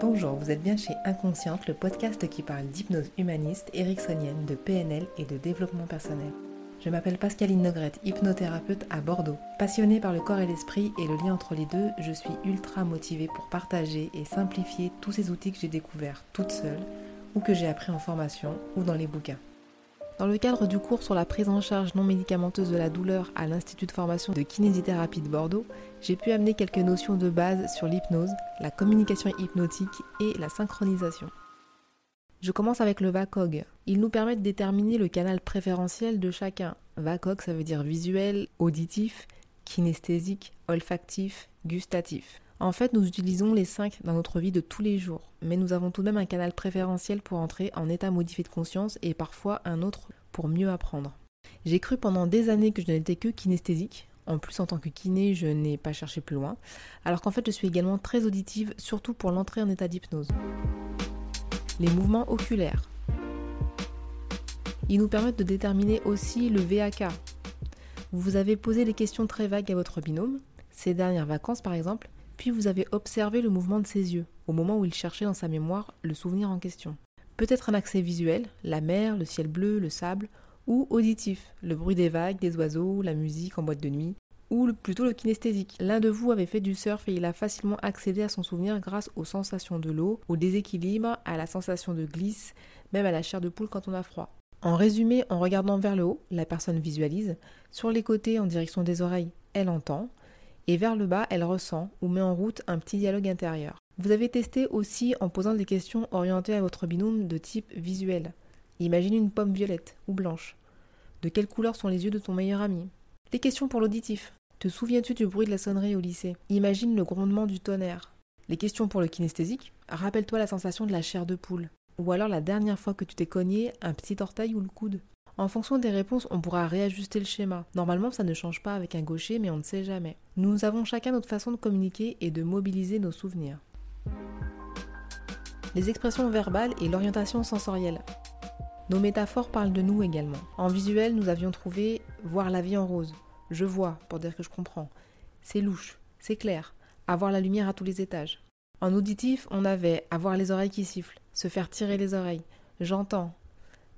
Bonjour, vous êtes bien chez Inconsciente, le podcast qui parle d'hypnose humaniste, ericksonienne, de PNL et de développement personnel. Je m'appelle Pascaline Nogrette, hypnothérapeute à Bordeaux. Passionnée par le corps et l'esprit et le lien entre les deux, je suis ultra motivée pour partager et simplifier tous ces outils que j'ai découverts toute seule ou que j'ai appris en formation ou dans les bouquins. Dans le cadre du cours sur la prise en charge non médicamenteuse de la douleur à l'Institut de formation de kinésithérapie de Bordeaux, j'ai pu amener quelques notions de base sur l'hypnose, la communication hypnotique et la synchronisation. Je commence avec le VACOG. Il nous permet de déterminer le canal préférentiel de chacun. VACOG, ça veut dire visuel, auditif, kinesthésique, olfactif, gustatif. En fait, nous utilisons les cinq dans notre vie de tous les jours, mais nous avons tout de même un canal préférentiel pour entrer en état modifié de conscience et parfois un autre pour mieux apprendre. J'ai cru pendant des années que je n'étais que kinesthésique. En plus, en tant que kiné, je n'ai pas cherché plus loin. Alors qu'en fait, je suis également très auditive, surtout pour l'entrée en état d'hypnose. Les mouvements oculaires. Ils nous permettent de déterminer aussi le VAK. Vous avez posé des questions très vagues à votre binôme, ces dernières vacances par exemple, puis vous avez observé le mouvement de ses yeux, au moment où il cherchait dans sa mémoire le souvenir en question. Peut-être un accès visuel, la mer, le ciel bleu, le sable, ou auditif, le bruit des vagues, des oiseaux, la musique en boîte de nuit, ou plutôt le kinesthésique. L'un de vous avait fait du surf et il a facilement accédé à son souvenir grâce aux sensations de l'eau, au déséquilibre, à la sensation de glisse, même à la chair de poule quand on a froid. En résumé, en regardant vers le haut, la personne visualise, sur les côtés en direction des oreilles, elle entend, et vers le bas, elle ressent ou met en route un petit dialogue intérieur. Vous avez testé aussi en posant des questions orientées à votre binôme de type visuel. Imagine une pomme violette ou blanche. De quelle couleur sont les yeux de ton meilleur ami? Des questions pour l'auditif. Te souviens-tu du bruit de la sonnerie au lycée? Imagine le grondement du tonnerre. Les questions pour le kinesthésique. Rappelle-toi la sensation de la chair de poule. Ou alors la dernière fois que tu t'es cogné un petit orteil ou le coude. En fonction des réponses, on pourra réajuster le schéma. Normalement, ça ne change pas avec un gaucher, mais on ne sait jamais. Nous avons chacun notre façon de communiquer et de mobiliser nos souvenirs. Les expressions verbales et l'orientation sensorielle. Nos métaphores parlent de nous également. En visuel, nous avions trouvé voir la vie en rose. Je vois, pour dire que je comprends. C'est louche, c'est clair. Avoir la lumière à tous les étages. En auditif, on avait avoir les oreilles qui sifflent, se faire tirer les oreilles. J'entends.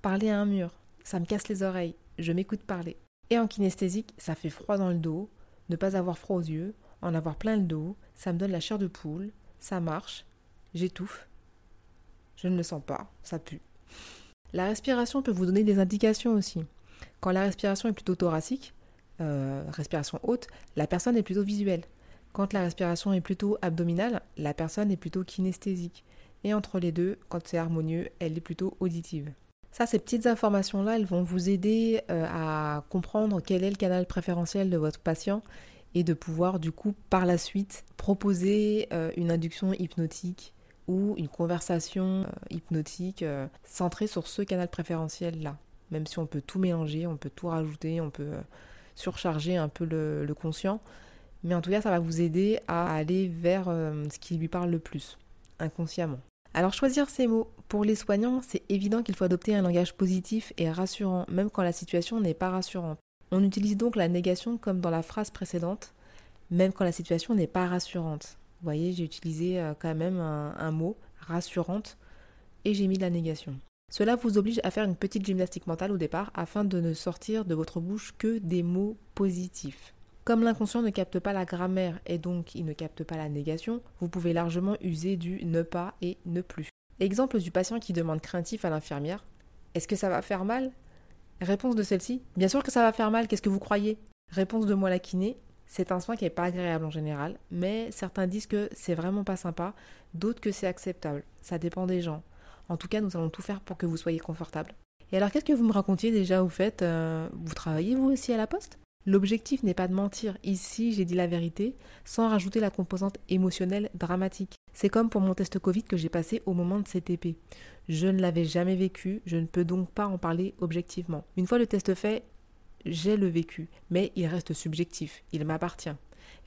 Parler à un mur, ça me casse les oreilles, je m'écoute parler. Et en kinesthésique, ça fait froid dans le dos, ne pas avoir froid aux yeux, en avoir plein le dos, ça me donne la chair de poule, ça marche, j'étouffe, je ne le sens pas, ça pue. La respiration peut vous donner des indications aussi. Quand la respiration est plutôt thoracique, euh, respiration haute, la personne est plutôt visuelle. Quand la respiration est plutôt abdominale, la personne est plutôt kinesthésique. Et entre les deux, quand c'est harmonieux, elle est plutôt auditive. Ça, ces petites informations-là, elles vont vous aider euh, à comprendre quel est le canal préférentiel de votre patient et de pouvoir du coup par la suite proposer euh, une induction hypnotique ou une conversation euh, hypnotique centrée sur ce canal préférentiel-là. Même si on peut tout mélanger, on peut tout rajouter, on peut surcharger un peu le, conscient. Mais en tout cas, ça va vous aider à aller vers ce qui lui parle le plus, inconsciemment. Alors choisir ces mots. Pour les soignants, c'est évident qu'il faut adopter un langage positif et rassurant, même quand la situation n'est pas rassurante. On utilise donc la négation comme dans la phrase précédente, même quand la situation n'est pas rassurante. Vous voyez, j'ai utilisé euh, quand même un, mot, rassurante, et j'ai mis la négation. Cela vous oblige à faire une petite gymnastique mentale au départ afin de ne sortir de votre bouche que des mots positifs. Comme l'inconscient ne capte pas la grammaire et donc il ne capte pas la négation, vous pouvez largement user du ne pas et ne plus. Exemple du patient qui demande craintif à l'infirmière Est-ce que ça va faire mal? Réponse de celle-ci Bien sûr que ça va faire mal, qu'est-ce que vous croyez? Réponse de moi la kiné c'est un soin qui n'est pas agréable en général, mais certains disent que c'est vraiment pas sympa, d'autres que c'est acceptable. Ça dépend des gens. En tout cas, nous allons tout faire pour que vous soyez confortable. Et alors, qu'est-ce que vous me racontiez déjà, vous faites euh, Vous travaillez vous aussi à la poste? L'objectif n'est pas de mentir. Ici, j'ai dit la vérité sans rajouter la composante émotionnelle dramatique. C'est comme pour mon test Covid que j'ai passé au moment de CTP. Je ne l'avais jamais vécu, je ne peux donc pas en parler objectivement. Une fois le test fait, j'ai le vécu, mais il reste subjectif, il m'appartient.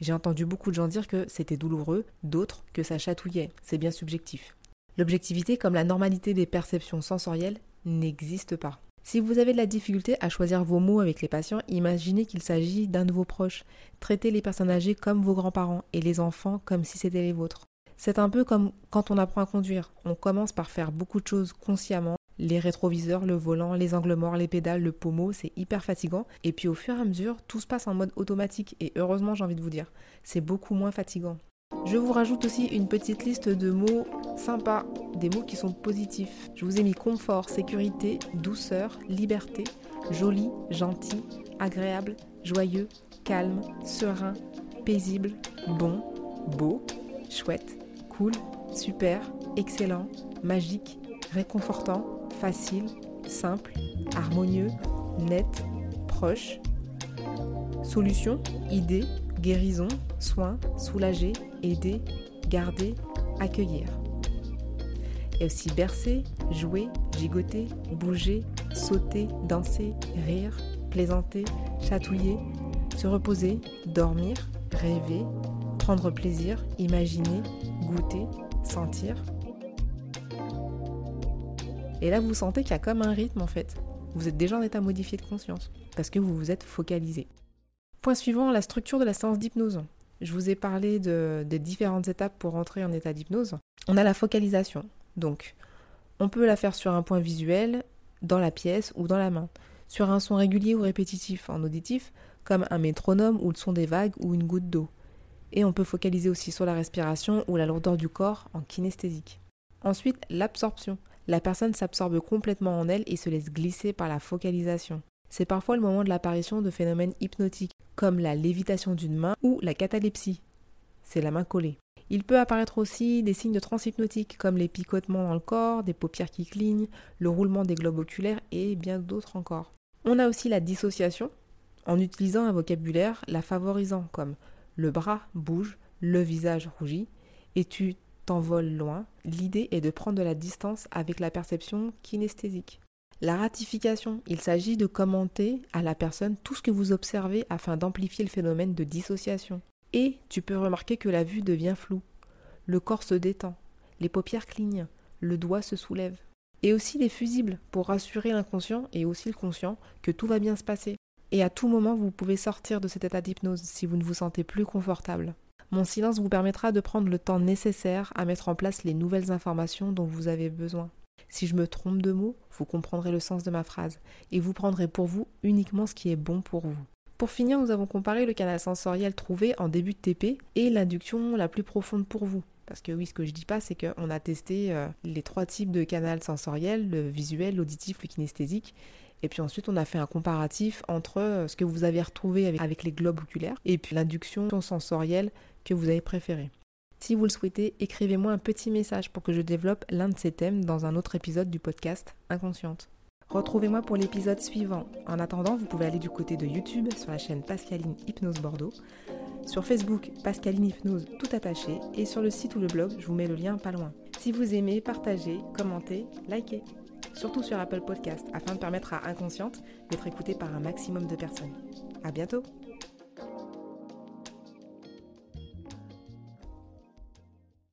J'ai entendu beaucoup de gens dire que c'était douloureux, d'autres que ça chatouillait, c'est bien subjectif. L'objectivité, comme la normalité des perceptions sensorielles, n'existe pas. Si vous avez de la difficulté à choisir vos mots avec les patients, imaginez qu'il s'agit d'un de vos proches. Traitez les personnes âgées comme vos grands-parents et les enfants comme si c'était les vôtres. C'est un peu comme quand on apprend à conduire. On commence par faire beaucoup de choses consciemment. Les rétroviseurs, le volant, les angles morts, les pédales, le pommeau, c'est hyper fatigant. Et puis au fur et à mesure, tout se passe en mode automatique. Et heureusement, j'ai envie de vous dire, c'est beaucoup moins fatigant. Je vous rajoute aussi une petite liste de mots sympas, des mots qui sont positifs. Je vous ai mis confort, sécurité, douceur, liberté, joli, gentil, agréable, joyeux, calme, serein, paisible, bon, beau, chouette, cool, super, excellent, magique, réconfortant, facile, simple, harmonieux, net, proche. Solution, idée, guérison, soin, soulager, aider, garder, accueillir. Et aussi bercer, jouer, gigoter, bouger, sauter, danser, rire, plaisanter, chatouiller, se reposer, dormir, rêver, prendre plaisir, imaginer, goûter, sentir. Et là, vous sentez qu'il y a comme un rythme en fait. Vous êtes déjà en état modifié de conscience parce que vous vous êtes focalisé. Point suivant, la structure de la séance d'hypnose. Je vous ai parlé de, des différentes étapes pour entrer en état d'hypnose. On a la focalisation. Donc, on peut la faire sur un point visuel, dans la pièce ou dans la main, sur un son régulier ou répétitif en auditif, comme un métronome ou le son des vagues ou une goutte d'eau. Et on peut focaliser aussi sur la respiration ou la lourdeur du corps en kinesthésique. Ensuite, l'absorption. La personne s'absorbe complètement en elle et se laisse glisser par la focalisation. C'est parfois le moment de l'apparition de phénomènes hypnotiques, comme la lévitation d'une main ou la catalepsie. C'est la main collée. Il peut apparaître aussi des signes de transhypnotique, comme les picotements dans le corps, des paupières qui clignent, le roulement des globes oculaires et bien d'autres encore. On a aussi la dissociation, en utilisant un vocabulaire la favorisant, comme le bras bouge, le visage rougit, et tu t'envoles loin. L'idée est de prendre de la distance avec la perception kinesthésique. La ratification, il s'agit de commenter à la personne tout ce que vous observez afin d'amplifier le phénomène de dissociation. Et tu peux remarquer que la vue devient floue, le corps se détend, les paupières clignent, le doigt se soulève. Et aussi les fusibles pour rassurer l'inconscient et aussi le conscient que tout va bien se passer. Et à tout moment, vous pouvez sortir de cet état d'hypnose si vous ne vous sentez plus confortable. Mon silence vous permettra de prendre le temps nécessaire à mettre en place les nouvelles informations dont vous avez besoin. Si je me trompe de mots, vous comprendrez le sens de ma phrase et vous prendrez pour vous uniquement ce qui est bon pour vous. Pour finir, nous avons comparé le canal sensoriel trouvé en début de TP et l'induction la plus profonde pour vous. Parce que oui, ce que je dis pas, c'est qu'on a testé euh, les trois types de canal sensoriel, le visuel, l'auditif, le kinesthésique. Et puis ensuite, on a fait un comparatif entre euh, ce que vous avez retrouvé avec, avec les globes oculaires et puis l'induction sensorielle que vous avez préférée. Si vous le souhaitez, écrivez-moi un petit message pour que je développe l'un de ces thèmes dans un autre épisode du podcast Inconsciente. Retrouvez-moi pour l'épisode suivant. En attendant, vous pouvez aller du côté de YouTube sur la chaîne Pascaline Hypnose Bordeaux, sur Facebook Pascaline Hypnose tout attaché et sur le site ou le blog, je vous mets le lien pas loin. Si vous aimez, partagez, commentez, likez. Surtout sur Apple Podcast afin de permettre à Inconsciente d'être écoutée par un maximum de personnes. À bientôt!